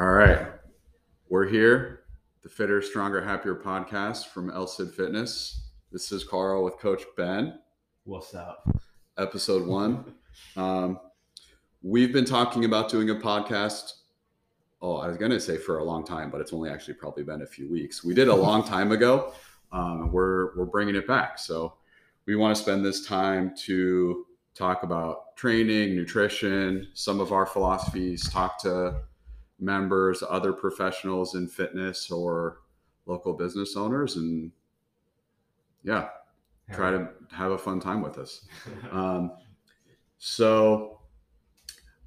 All right. We're here, the Fitter, Stronger, Happier podcast from LSID Fitness. This is Carl with Coach Ben, What's up? episode one. Um, we've been talking about doing a podcast. Oh, I was going to say for a long time, but it's only actually probably been a few weeks. We did a long time ago. Um, we're, we're bringing it back. So we want to spend this time to talk about training, nutrition, some of our philosophies, talk to members, other professionals in fitness or local business owners, and yeah, try to have a fun time with us. Um, so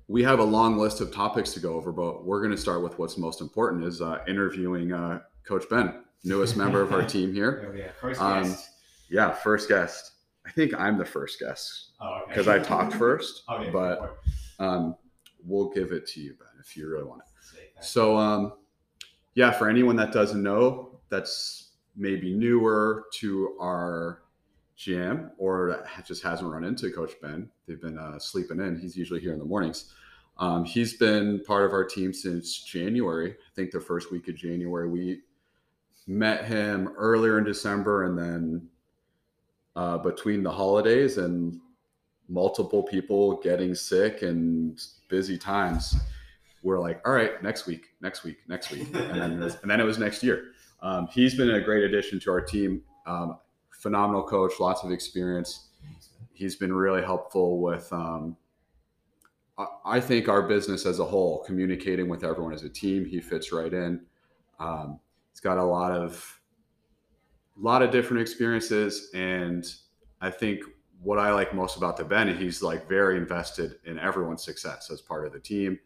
we have a long list of topics to go over, but we're going to start with what's most important: is uh, interviewing uh, Coach Ben, newest member of our team here. Oh, yeah. First Um, guest. Yeah, first guest. I think I'm the first guest Oh, okay. because I talked first, Okay, but um, we'll give it to you, Ben, if you really want it. So, um, yeah, for anyone that doesn't know, that's maybe newer to our GM or just hasn't run into Coach Ben. They've been uh, sleeping in. He's usually here in the mornings. Um, he's been part of our team since January. I think the first week of January. We met him earlier in December, and then uh, between the holidays and multiple people getting sick and busy times, we're like, all right, next week, next week, next week, and then was, and then it was next year. Um, he's been a great addition to our team. Um, phenomenal coach, lots of experience. He's been really helpful with, um, I, I think, our business as a whole, communicating with everyone as a team. He fits right in. Um, he's got a lot of, lot of different experiences, and I think what I like most about the Ben, he's like very invested in everyone's success as part of the team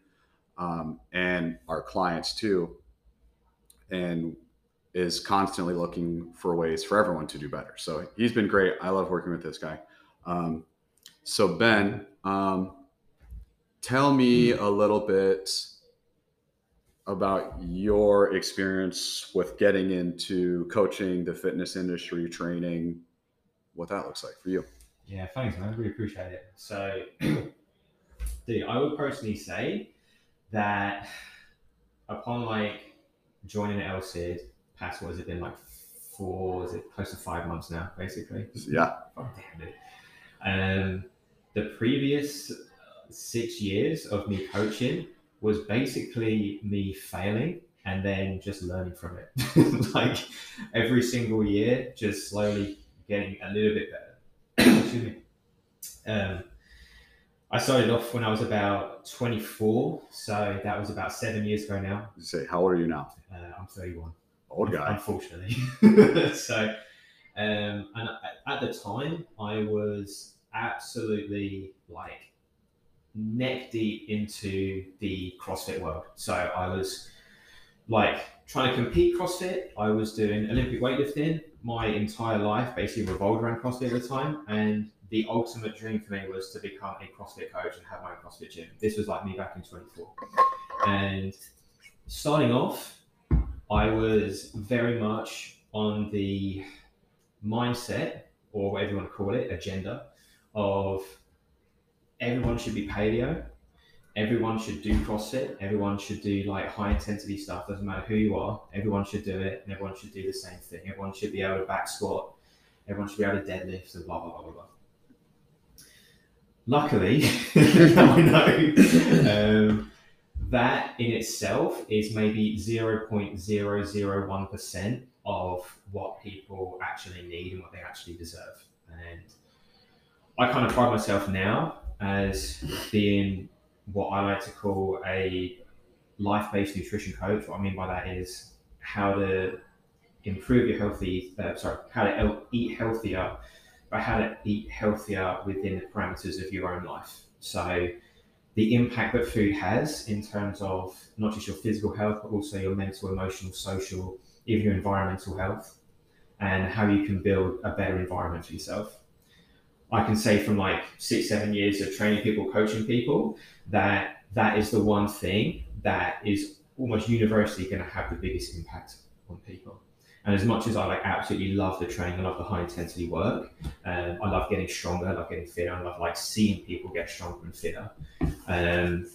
um, and our clients too, and is constantly looking for ways for everyone to do better. So he's been great. I love working with this guy. Um, so Ben, um, tell me a little bit about your experience with getting into coaching, the fitness industry, training, what that looks like for you. Yeah, thanks, man. Really appreciate it. So, dude, I would personally say that upon like joining LSID, past what has it been like four, is it close to five months now, basically? Yeah. Oh, damn it. Um, the previous six years of me coaching was basically me failing and then just learning from it. like every single year, just slowly getting a little bit better. Excuse me. Um, I started off when I was about 24, so that was about seven years ago now. You say, how old are you now? Uh, I'm 31 Old guy. unfortunately. so, um, and at- at the time, I was absolutely like neck deep into the CrossFit world. So I was like trying to compete CrossFit. I was doing Olympic weightlifting. My entire life basically revolved around CrossFit at the time, and the ultimate dream for me was to become a CrossFit coach and have my own CrossFit gym. This was like me back in 24. And starting off, I was very much on the mindset, or whatever you want to call it, agenda of everyone should be paleo, everyone should do CrossFit, everyone should do like high intensity stuff, doesn't matter who you are, everyone should do it, and everyone should do the same thing. Everyone should be able to back squat, everyone should be able to deadlift, and blah, blah, blah, blah, blah. Luckily, I know. Um, that in itself is maybe 0.001% of what people actually need and what they actually deserve. And I kind of pride myself now as being what I like to call a life based nutrition coach. What I mean by that is how to improve your healthy, uh, sorry, how to eat healthier, but how to eat healthier within the parameters of your own life. So, the impact that food has in terms of not just your physical health, but also your mental, emotional, social, even your environmental health, and how you can build a better environment for yourself. I can say from like six, seven years of training people, coaching people, that that is the one thing that is almost universally going to have the biggest impact on people. And as much as I like absolutely love the training, I love the high intensity work. Um, I love getting stronger. I love getting fitter. I love like seeing people get stronger and fitter. Um,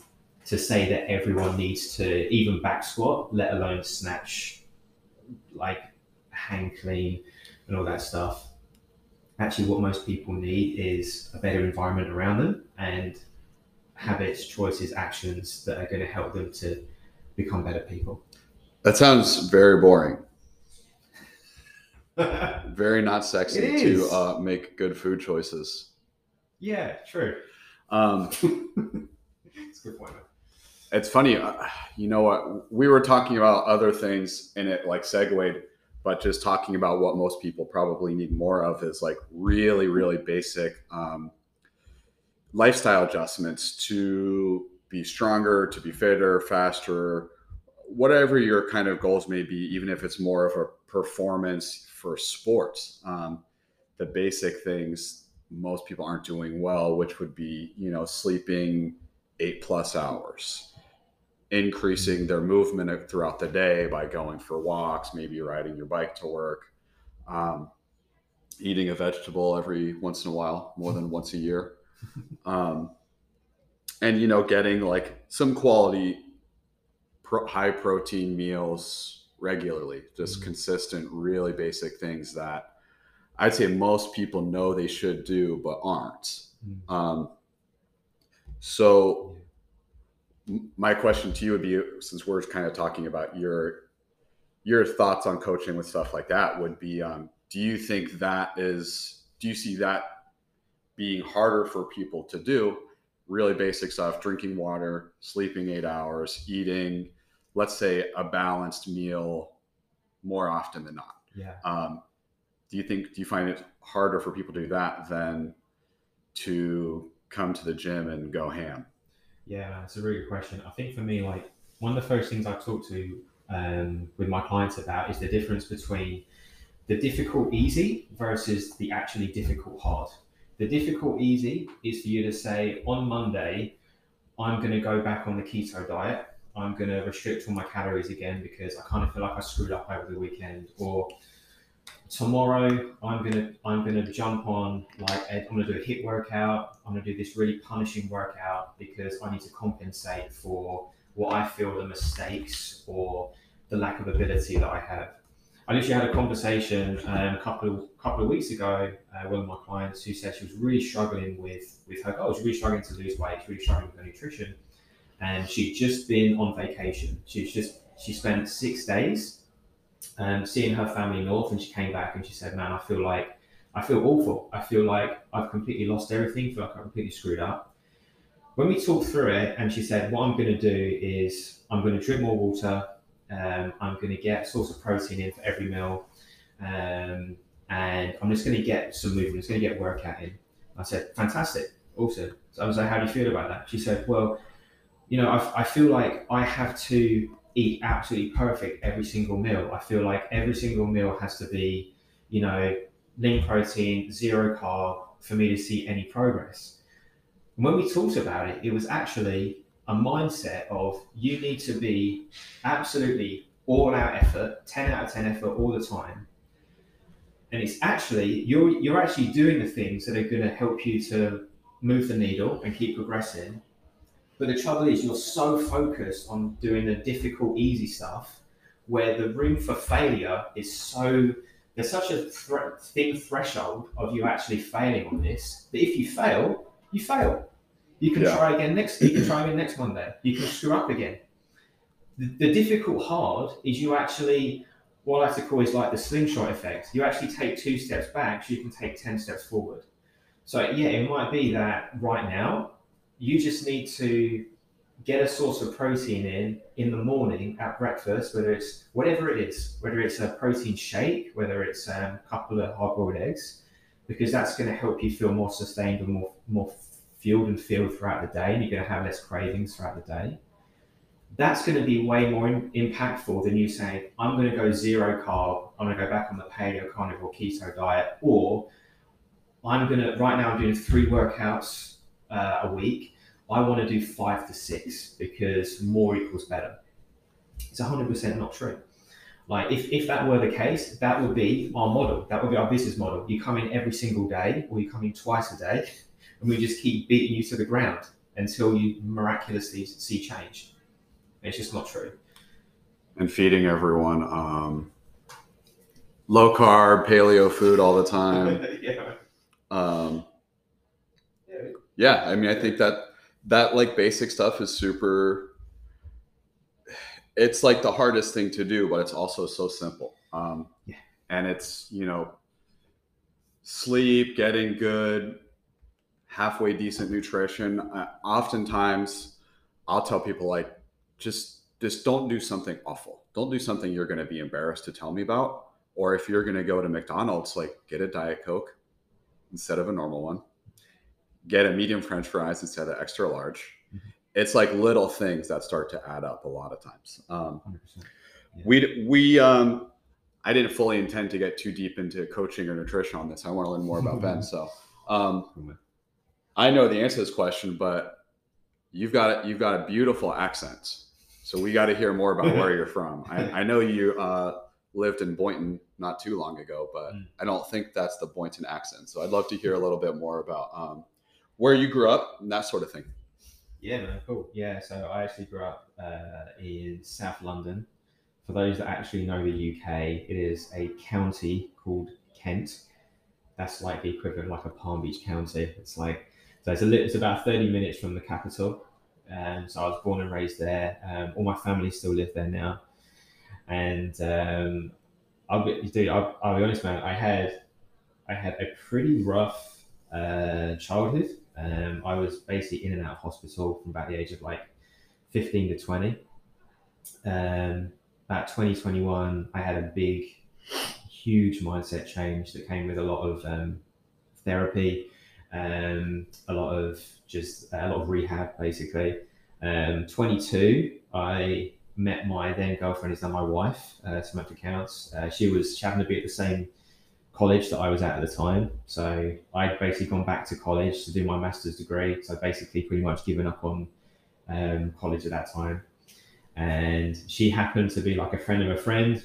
to say that everyone needs to even back squat, let alone snatch, like hang clean and all that stuff. Actually, what most people need is a better environment around them and habits, choices, actions that are going to help them to become better people. That sounds very boring. very not sexy to uh, make good food choices. Yeah, true. Um, It's a good point. it's funny, uh, you know what? We were talking about other things and it like segued, but just talking about what most people probably need more of is like really, really basic um, lifestyle adjustments to be stronger, to be fitter, faster, whatever your kind of goals may be, even if it's more of a performance for sports. Um, the basic things most people aren't doing well, which would be, you know, sleeping eight plus hours, increasing their movement throughout the day by going for walks, maybe riding your bike to work, um, eating a vegetable every once in a while, more than once a year. Um, and, you know, getting like some quality, pro- high protein meals regularly, just Mhm. consistent, really basic things that I'd say most people know they should do, but aren't. Mm. Um, so, my question to you would be, since we're kind of talking about your your thoughts on coaching with stuff like that, would be, um, do you think that is, do you see that being harder for people to do? Really basic stuff: drinking water, sleeping eight hours, eating, let's say, a balanced meal more often than not. Yeah. Um, do you think do you find it harder for people to do that than to come to the gym and go ham? Yeah, it's a really good question. I think for me, like one of the first things I talk to um, with my clients about is the difference between the difficult easy versus the actually difficult hard. The difficult easy is for you to say on Monday, I'm going to go back on the keto diet. I'm going to restrict all my calories again because I kind of feel like I screwed up over the weekend. Or tomorrow, I'm gonna I'm gonna jump on like i am gonna do a HIIT workout. I'm gonna do this really punishing workout because I need to compensate for what I feel the mistakes or the lack of ability that I have. I literally had a conversation um, a couple of couple of weeks ago. Uh, one of my clients who said she was really struggling with with her goals, really struggling to lose weight, really struggling with her nutrition, and she'd just been on vacation. She's just she spent six days um, seeing her family north, and she came back and she said, "Man, I feel like I feel awful. I feel like I've completely lost everything. I feel like I'm completely screwed up." When we talked through it, and she said, "What I'm going to do is I'm going to drink more water. Um, I'm going to get a source of protein in for every meal, um, and I'm just going to get some movement. I'm just going to get workout in." I said, "Fantastic, awesome." So I was like, "How do you feel about that?" She said, "Well." You know, I, I feel like I have to eat absolutely perfect every single meal. I feel like every single meal has to be, you know, lean protein, zero carb for me to see any progress. And when we talked about it, it was actually a mindset of you need to be absolutely all out effort, 10 out of 10 effort all the time. And it's actually, you're, you're actually doing the things that are going to help you to move the needle and keep progressing. But the trouble is, you're so focused on doing the difficult, easy stuff where the room for failure is so there's such a thre- thin threshold of you actually failing on this that if you fail, you fail. You can Yeah. try again next. You can try again next Monday. You can screw up again. The, the difficult hard is you actually what I like to call is like the slingshot effect. You actually take two steps back, so you can take ten steps forward. So yeah, it might be that right now you just need to get a source of protein in in the morning at breakfast, whether it's whatever it is, whether it's a protein shake, whether it's um, a couple of hard-boiled eggs, because that's going to help you feel more sustained and more more fueled and filled throughout the day, and you're going to have less cravings throughout the day. That's going to be way more in, impactful than you saying, "I'm going to go zero carb, I'm going to go back on the paleo carnivore keto diet," or "I'm going to right now I'm doing three workouts uh, a week." I want to do five to six because more equals better. It's 100% not true. Like, if, if that were the case, that would be our model. That would be our business model. You come in every single day, or you come in twice a day, and we just keep beating you to the ground. until you miraculously see change. It's just not true. And feeding everyone um, low carb, paleo food all the time. yeah. Um, Yeah. yeah, I mean, I think that that like basic stuff is super. It's like the hardest thing to do, but it's also so simple. Um, Yeah. And it's you know, sleep, getting good, halfway decent nutrition. Uh, oftentimes, I'll tell people like, just just don't do something awful. Don't do something you're going to be embarrassed to tell me about. Or if you're going to go to McDonald's, like get a diet coke instead of a normal one. Get a medium French fries instead of extra large. Mhm. It's like little things that start to add up a lot of times. Um, 100%. we we um, I didn't fully intend to get too deep into coaching or nutrition on this. I want to learn more about Ben. So um, I know the answer to this question, but you've got you've got a beautiful accent. So we got to hear more about where you're from. I, I know you uh, lived in Boynton not too long ago, but Mm. I don't think that's the Boynton accent. So I'd love to hear a little bit more about um, where you grew up and that sort of thing. Yeah, man, cool. Yeah, so I actually grew up uh, in South London. For those that actually know the UK, it is a county called Kent. That's like the equivalent, like a Palm Beach County. It's like so it's a li- it's about thirty minutes from the capital. Um, so I was born and raised there. Um, all my family still live there now, and um, I'll be, dude, I'll, I'll be honest, man. I had I had a pretty rough uh, childhood. Um, I was basically in and out of hospital from about the age of like 15 to 20. Um, about 2021, I had a big, huge mindset change that came with a lot of um, therapy, um, a lot of just a lot of rehab, basically. Um, 22, I met my then girlfriend, is now my wife, uh, Samantha Counts. Uh, she was she happened to be at the same college that I was at at the time. So I'd basically gone back to college to do my master's degree. So basically, pretty much given up on um, college at that time. And she happened to be like a friend of a friend.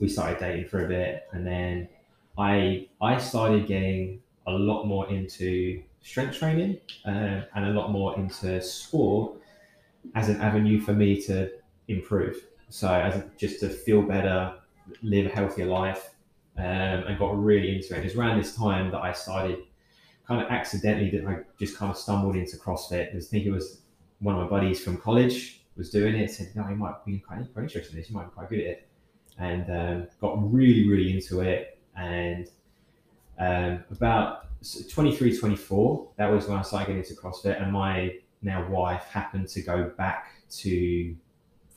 We started dating for a bit, and then I I started getting a lot more into strength training um, and a lot more into sport as an avenue for me to improve. So as just to feel better, live a healthier life, um, and got really into it. It was around this time that I started kind of accidentally that I just kind of stumbled into CrossFit. I think it was one of my buddies from college was doing it. Said, "No, you might be quite, quite interested in this. You might be quite good at it." And um, got really, really into it. And um, about 23, 24, that was when I started getting into CrossFit. And my now wife happened to go back to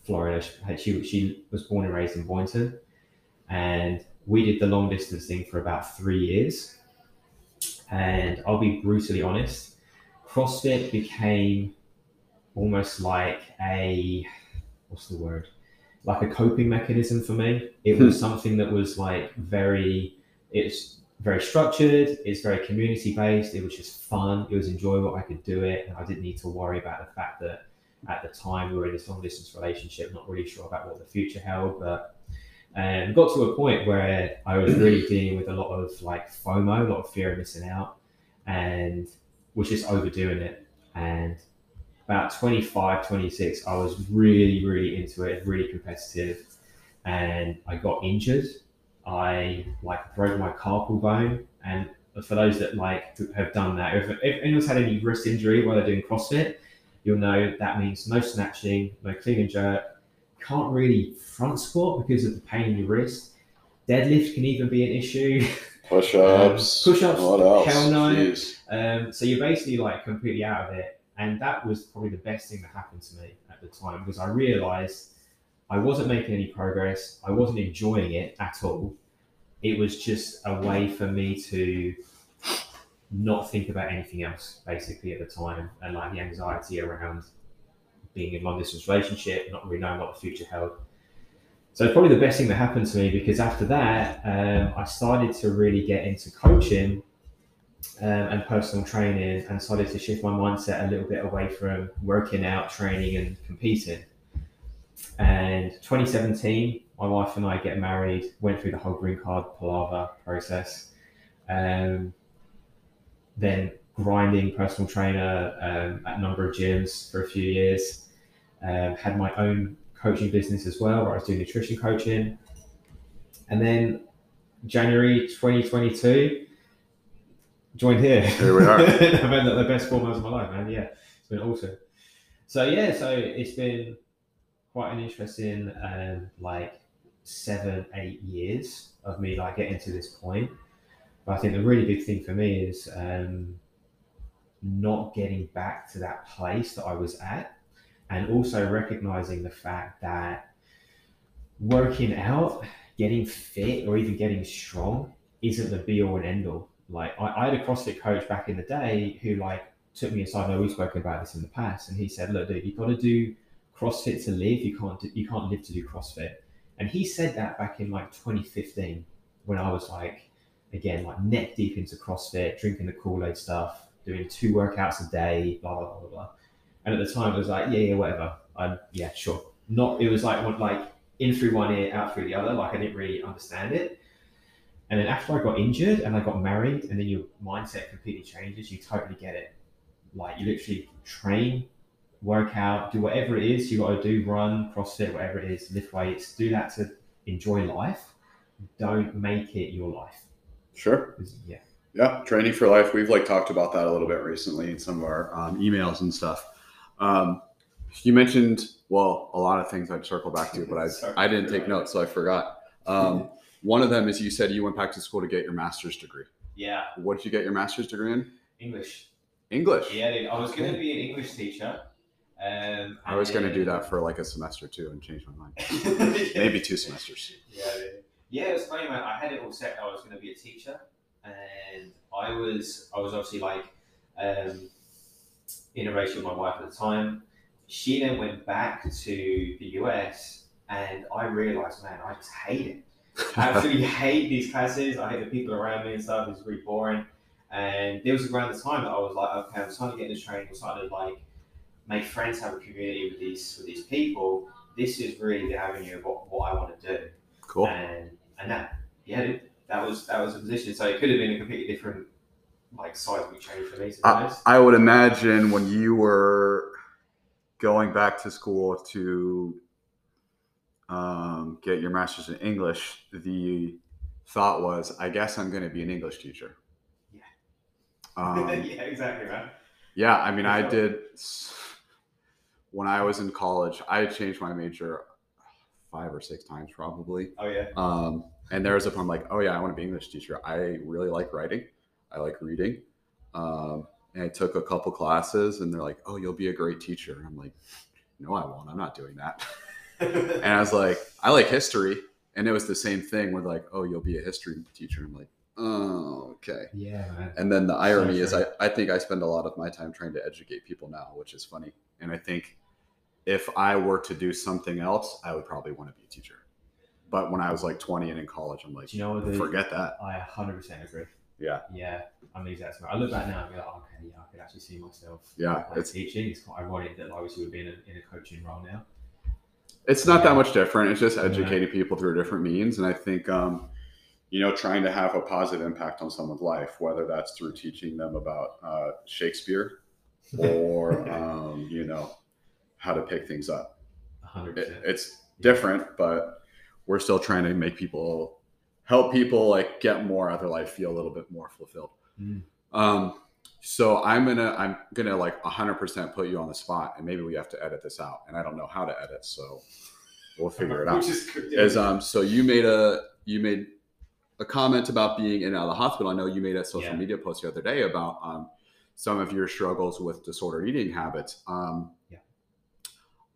Florida. She, she was born and raised in Boynton. And we did the long distance thing for about three years. And I'll be brutally honest, CrossFit became almost like a what's the word? Like a coping mechanism for me. It was hmm. something that was like very it's very structured, it's very community based, it was just fun, it was enjoyable, I could do it, and I didn't need to worry about the fact that at the time we were in this long distance relationship, not really sure about what the future held, but and got to a point where I was really dealing with a lot of like FOMO, a lot of fear of missing out, and was just overdoing it. And about 25, 26, I was really, really into it, really competitive, and I got injured. I like broke my carpal bone, and for those that like have done that, if, if anyone's had any wrist injury while they're doing CrossFit, you'll know that means no snatching, no clean and jerk, can't really front squat because of the pain in your wrist. Deadlift can even be an issue. Push ups. Push-ups, What else? hell no. Um, so you're basically like completely out of it. And that was probably the best thing that happened to me at the time because I realized I wasn't making any progress. I wasn't enjoying it at all. It was just a way for me to not think about anything else basically at the time and like the anxiety around being in long distance relationship, not really knowing what the future held. So probably the best thing that happened to me because after that, um, I started to really get into coaching um, and personal training and started to shift my mindset a little bit away from working out, training, and competing. And 2017, my wife and I get married, went through the whole green card palaver process. Um, then grinding personal trainer um, at a number of gyms for a few years. Um, had my own coaching business as well, where I was doing nutrition coaching. And then January 2022, joined here. Here we are. I've had the best four months of my life, man. Yeah, it's been awesome. So yeah, so it's been quite an interesting, um, like seven, eight years of me like getting to this point. But I think the really big thing for me is um, not getting back to that place that I was at, and also recognizing the fact that working out, getting fit, or even getting strong isn't the be all and end all. Like I, I had a CrossFit coach back in the day who like took me aside. I know we've spoken about this in the past, and he said, "Look, dude, you've got to do CrossFit to live. You can't do, you can't live to do CrossFit." And he said that back in like 2015 when I was like, again, like neck deep into CrossFit, drinking the Kool Aid stuff, doing two workouts a day, blah blah blah blah. And at the time, it was like, yeah, yeah, whatever. I yeah, sure. Not. It was like like in through one ear, out through the other. Like I didn't really understand it. And then after I got injured and I got married, and then your mindset completely changes. You totally get it. Like you literally train, work out, do whatever it is you got to do, run, CrossFit, whatever it is, lift weights. Do that to enjoy life. Don't make it your life. Sure. Yeah. Yeah, training for life. We've like talked about that a little bit recently in some of our um, emails and stuff. Um, you mentioned well a lot of things I'd circle back to, but I Sorry. I didn't take notes, so I forgot. Um, one of them is you said you went back to school to get your master's degree. Yeah. What did you get your master's degree in? English. English. Yeah, dude, I was going to be an English teacher. Um, I was going to do that for like a semester too and change my mind. Maybe two semesters. Yeah, dude. yeah, it was funny, man. I had it all set. I was going to be a teacher, and I was, I was obviously like um, in a relationship with my wife at the time. She then went back to the US, and I realized, man, I just hate it. I absolutely hate these classes. I hate the people around me and stuff. It's really boring. And there was around the time that I was like, okay, I'm starting to get into training. I'm starting to like make friends, have a community with these with these people. This is really the avenue of what, what I want to do. Cool. And and that yeah, that was that was a position. So it could have been a completely different like seismic change for me. I. I would imagine when you were going back to school to um, get your master's in English, the thought was, I guess I'm going to be an English teacher. Yeah. Um, yeah, exactly, man. yeah, I mean, For I sure. did when I was in college. I changed my major five or six times probably. Oh yeah. Um, and there was a point I'm like, oh yeah, I want to be an English teacher. I really like writing. I like reading. Um, and I took a couple classes and they're like, oh, you'll be a great teacher. And I'm like, no, I won't. I'm not doing that. and I was like, I like history. And it was the same thing with like, oh, you'll be a history teacher. I'm like, oh, okay. yeah, man. And then the irony is, I. I think I spend a lot of my time trying to educate people now, which is funny. And I think if I were to do something else, I would probably want to be a teacher. But when I was like 20 and in college, I'm like, Do you know what? Forget that. I 100% agree. Yeah. Yeah, I'm the exact same. I look back now and be like, oh, okay, yeah, I could actually see myself. Yeah, like, it's- teaching. It's quite ironic that obviously we've been in, in a coaching role now. It's not Yeah. that much different. It's just Yeah. educating people through different means. And I think, um, you know, trying to have a positive impact on someone's life, whether that's through teaching them about uh, Shakespeare or, um, you know, how to pick things up. 100%. It, it's different, but we're still trying to make people help people like get more out of their life, feel a little bit more fulfilled. Mm. Um, so I'm gonna I'm gonna like 100% put you on the spot, and maybe we have to edit this out, and I don't know how to edit, so we'll figure it out. Is good. Um so you made a you made a comment about being in and out of the hospital. I know you made a social Yeah. media post the other day about um some of your struggles with disordered eating habits. Um.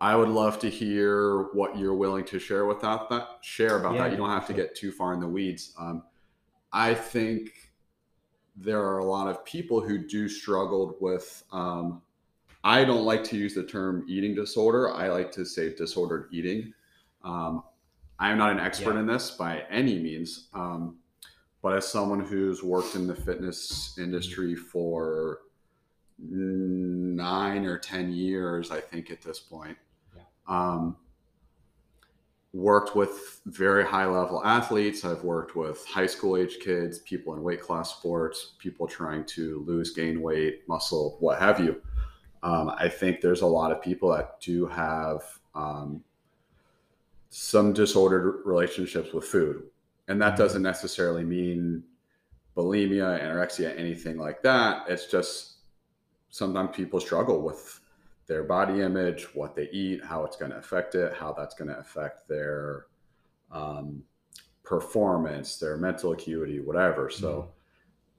I would love to hear what you're willing to share without that. Share about Yeah, that. You don't have to get too far in the weeds. Um, I think there are a lot of people who do struggle with. Um, I don't like to use the term eating disorder. I like to say disordered eating. Um, I'm not an expert Yeah. in this by any means, um, but as someone who's worked in the fitness industry for nine or ten years, I think at this point. Um, worked with very high level athletes. I've worked with high school age kids, people in weight class sports, people trying to lose, gain weight, muscle, what have you. Um, I think there's a lot of people that do have um, some disordered relationships with food. And that doesn't necessarily mean bulimia, anorexia, anything like that. It's just sometimes people struggle with their body image, what they eat, how it's going to affect it, how that's going to affect their um, performance, their mental acuity, whatever. So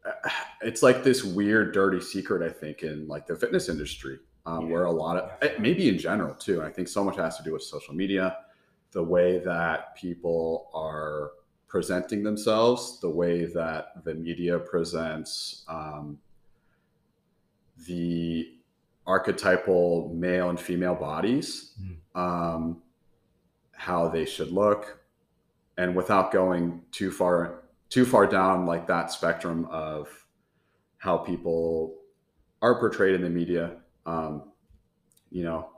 mm-hmm. it's like this weird, dirty secret, I think, in like the fitness industry, um, yeah. where a lot of eh, maybe in general too. I think so much has to do with social media, the way that people are presenting themselves, the way that the media presents um, the archetypal male and female bodies, mm. um, how they should look, and without going too far too far down like that spectrum of how people are portrayed in the media. Um, you know,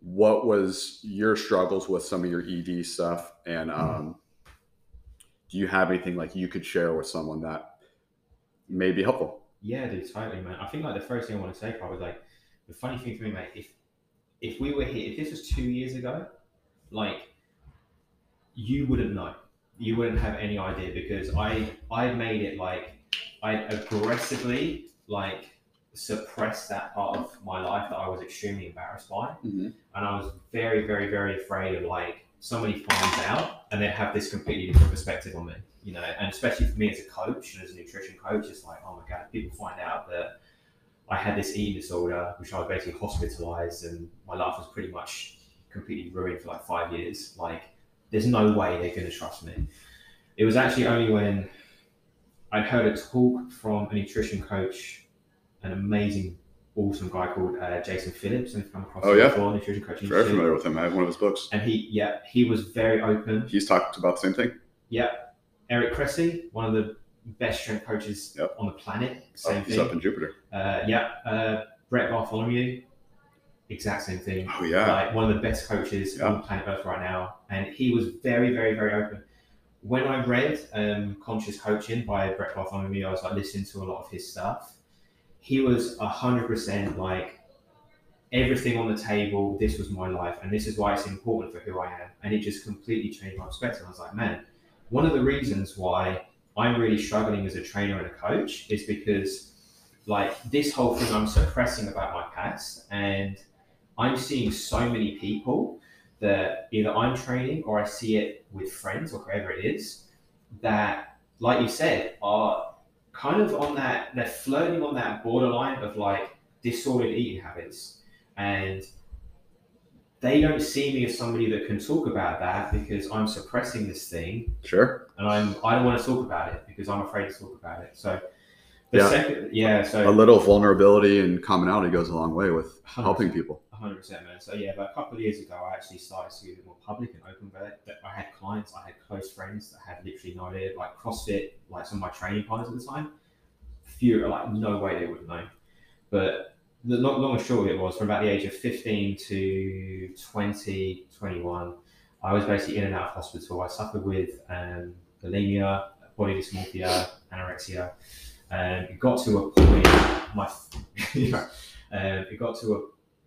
what was your struggles with some of your ED stuff, and mm. um, do you have anything like you could share with someone that may be helpful? Yeah, dude, totally, man. I think like the first thing I want to say, Carl, was like the funny thing for me, mate, if if we were here, if this was two years ago, like you wouldn't know. You wouldn't have any idea because I I made it like I aggressively like suppressed that part of my life that I was extremely embarrassed by, mm-hmm. and I was very very very afraid of like somebody finds out and they have this completely different perspective on me, you know, and especially for me as a coach and as a nutrition coach, it's like oh my god, people find out that I had this eating disorder, which I was basically hospitalized, and my life was pretty much completely ruined for like five years. Like, there's no way they're going to trust me. It was actually only when I'd heard a talk from a nutrition coach, an amazing, awesome guy called uh, Jason Phillips, and come across oh yeah, before, nutrition coach. Very familiar with him. I have one of his books. And he, yeah, he was very open. He's talked about the same thing. Yeah, Eric Cressey, one of the best strength coaches yep. on the planet. Same oh, he's thing. up in Jupiter. Uh, yeah, uh, Brett Bartholomew, exact same thing. Oh yeah, like one of the best coaches yep. on planet Earth right now, and he was very, very, very open. When I read um, Conscious Coaching by Brett Bartholomew, I was like listening to a lot of his stuff. He was hundred percent like everything on the table. This was my life, and this is why it's important for who I am. And it just completely changed my perspective. I was like, man, one of the reasons why I'm really struggling as a trainer and a coach is because like this whole thing I'm suppressing about my past and I'm seeing so many people that either I'm training or I see it with friends or whoever it is that, like you said, are kind of on that, they're flirting on that borderline of like disordered eating habits. And they don't see me as somebody that can talk about that because I'm suppressing this thing. Sure. And I'm I don't want to talk about it because I'm afraid to talk about it. So yeah. Second, yeah, so a little vulnerability and commonality goes a long way with helping people. 100 percent, man. So yeah, but a couple of years ago, I actually started to get more public and open about it. That I had clients, I had close friends that had literally no idea, like CrossFit, like some of my training partners at the time. Few, like no way they would know. But the long, long and short it was from about the age of 15 to 20, 21, I was basically in and out of hospital. I suffered with um, bulimia, body dysmorphia, anorexia. Um, it got to a point, my, um, it got to a,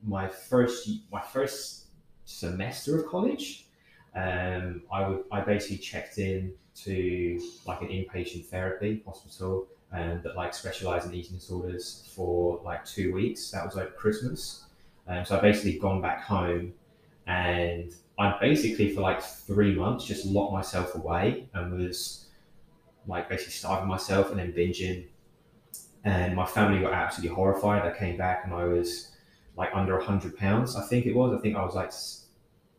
my first, my first semester of college. Um, I would, I basically checked in to like an inpatient therapy hospital and that like specialize in eating disorders for like two weeks. That was over Christmas. Um, so I basically gone back home and I basically for like three months just locked myself away and was like basically starving myself and then binging. And my family were absolutely horrified. I came back and I was like under 100 pounds, I think it was. I think I was like,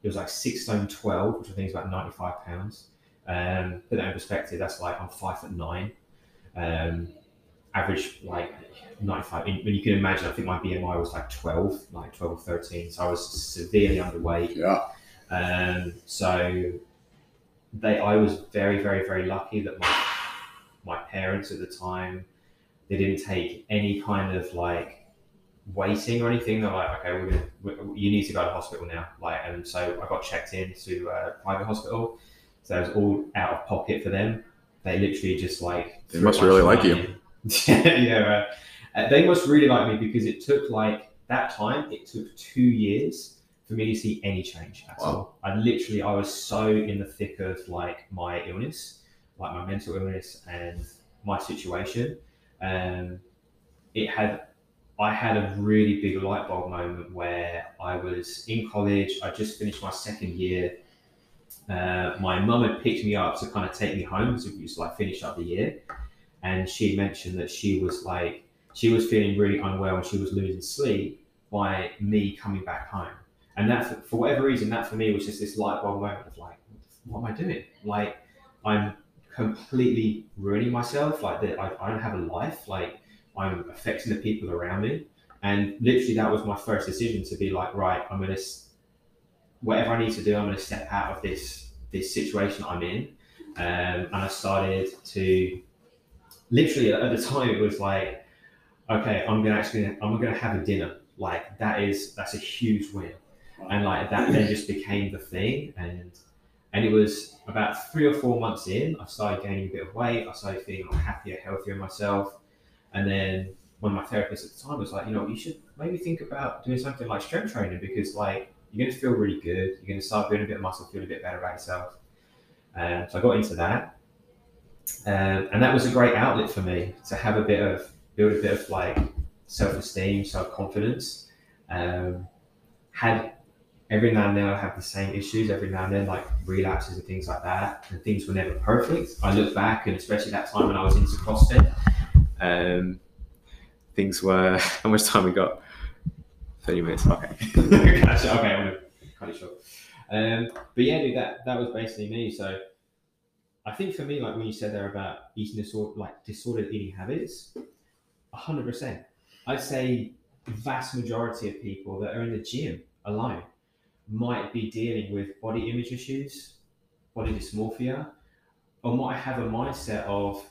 it was like six stone 12, which I think is about 95 pounds. Um, put that in perspective, that's like I'm five foot nine um, average like 95. When you can imagine, I think my BMI was like 12, like 12 13. So I was severely underweight. Yeah. Um, so they, I was very, very, very lucky that my, my parents at the time, they didn't take any kind of like waiting or anything. They're like, okay, we're gonna, we, you need to go to hospital now. Like, and so I got checked into a private hospital. So it was all out of pocket for them. They literally just like They must really like you. yeah, uh, they must really like me because it took like that time. It took two years for me to see any change at Wow. all. I literally, I was so in the thick of like my illness, like my mental illness and my situation. Um, it had, I had a really big light bulb moment where I was in college. I just finished my second year. Uh, my mum had picked me up to kind of take me home to just like finish up the year, and she mentioned that she was like she was feeling really unwell and she was losing sleep by me coming back home. And that, for, for whatever reason, that for me was just this light bulb moment of like, what am I doing? Like, I'm completely ruining myself. Like, that I, I don't have a life. Like, I'm affecting the people around me. And literally, that was my first decision to be like, right, I'm gonna, s- whatever I need to do, I'm gonna step out of this this situation I'm in. Um, and I started to, literally at the time, it was like, okay, I'm gonna actually, I'm gonna have a dinner. Like that is that's a huge win, and like that then just became the thing, and and it was about three or four months in, I started gaining a bit of weight. I started feeling like happier, healthier myself, and then one of my therapists at the time was like, you know, you should maybe think about doing something like strength training because like you're gonna feel really good. You're gonna start building a bit of muscle, feel a bit better about yourself. Um, so I got into that, um, and that was a great outlet for me to have a bit of build a bit of like self-esteem, self-confidence. Um, had every now and then I have the same issues every now and then, like relapses and things like that, and things were never perfect. I look back, and especially that time when I was into CrossFit, um, things were. How much time we got? Thirty minutes. Okay. Gotcha. Okay, I'm cut it short. Um, but yeah, dude, that that was basically me. So I think for me, like when you said there about eating disorder, like disordered eating habits, hundred percent. I'd say vast majority of people that are in the gym alone might be dealing with body image issues, body dysmorphia, or might have a mindset of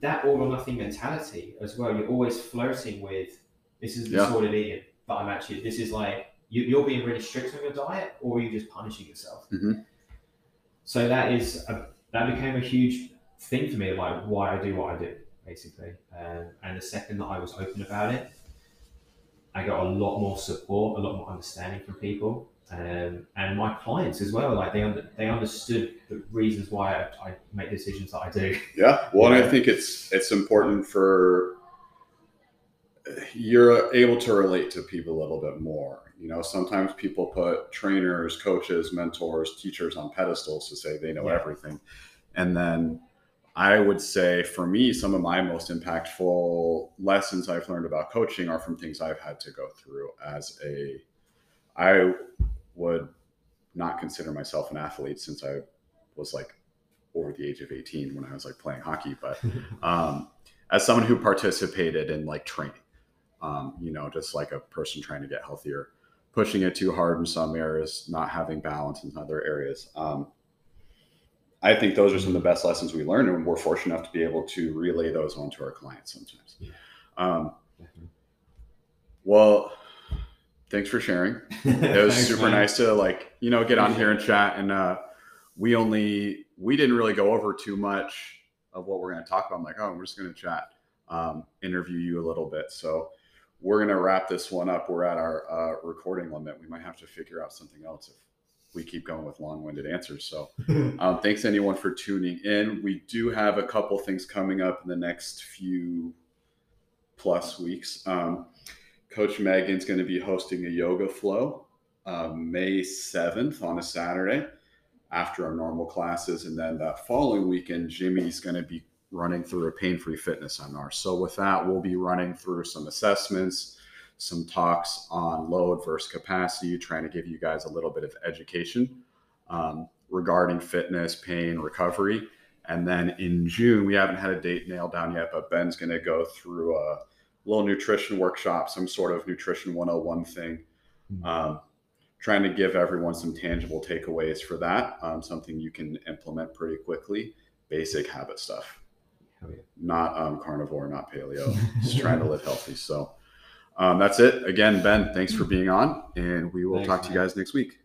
that all or nothing mentality as well. You're always flirting with this is Yeah. disordered eating, but I'm actually this is like you, you're being really strict on your diet, or you're just punishing yourself? Mhm. So that is a, that became a huge thing for me, like why I do what I do, basically. Um, and the second that I was open about it, I got a lot more support, a lot more understanding from people, um, and my clients as well. Like they under, they understood the reasons why I, I make decisions that I do. Yeah. Well. I think it's it's important for you're able to relate to people a little bit more. You know, sometimes people put trainers, coaches, mentors, teachers on pedestals to say they know Yeah. everything. And then I would say for me, some of my most impactful lessons I've learned about coaching are from things I've had to go through as a I would not consider myself an athlete since I was like over the age of 18 when I was like playing hockey, but um, as someone who participated in like training, um, you know, just like a person trying to get healthier, pushing it too hard in some areas, not having balance in other areas. Um, I think those are some of the best lessons we learned, and we're fortunate enough to be able to relay those onto our clients sometimes. Yeah. Um, well, thanks for sharing it was Thanks, super man. nice to like you know get on here and chat and uh we only we didn't really go over too much of what we're going to talk about i'm like oh we're just going to chat um interview you a little bit so we're going to wrap this one up. We're at our uh, recording limit. We might have to figure out something else if we keep going with long-winded answers. So um, thanks anyone for tuning in. We do have a couple things coming up in the next few plus weeks. Um, Coach Megan's going to be hosting a yoga flow um, May 7th on a Saturday after our normal classes. And then that following weekend, Jimmy's going to be running through a pain free fitness seminar. So, with that, we'll be running through some assessments, some talks on load versus capacity, trying to give you guys a little bit of education um, regarding fitness, pain, recovery. And then in June, we haven't had a date nailed down yet, but Ben's going to go through a little nutrition workshop, some sort of nutrition 101 thing. Hmm. Um, trying to give everyone some tangible takeaways for that, um, something you can implement pretty quickly. Basic habit stuff, Yeah. not um, carnivore, not paleo, just trying to live healthy. So, Um, that's it. Again, Ben, thanks for being on, and we will Thanks, talk to you guys next week.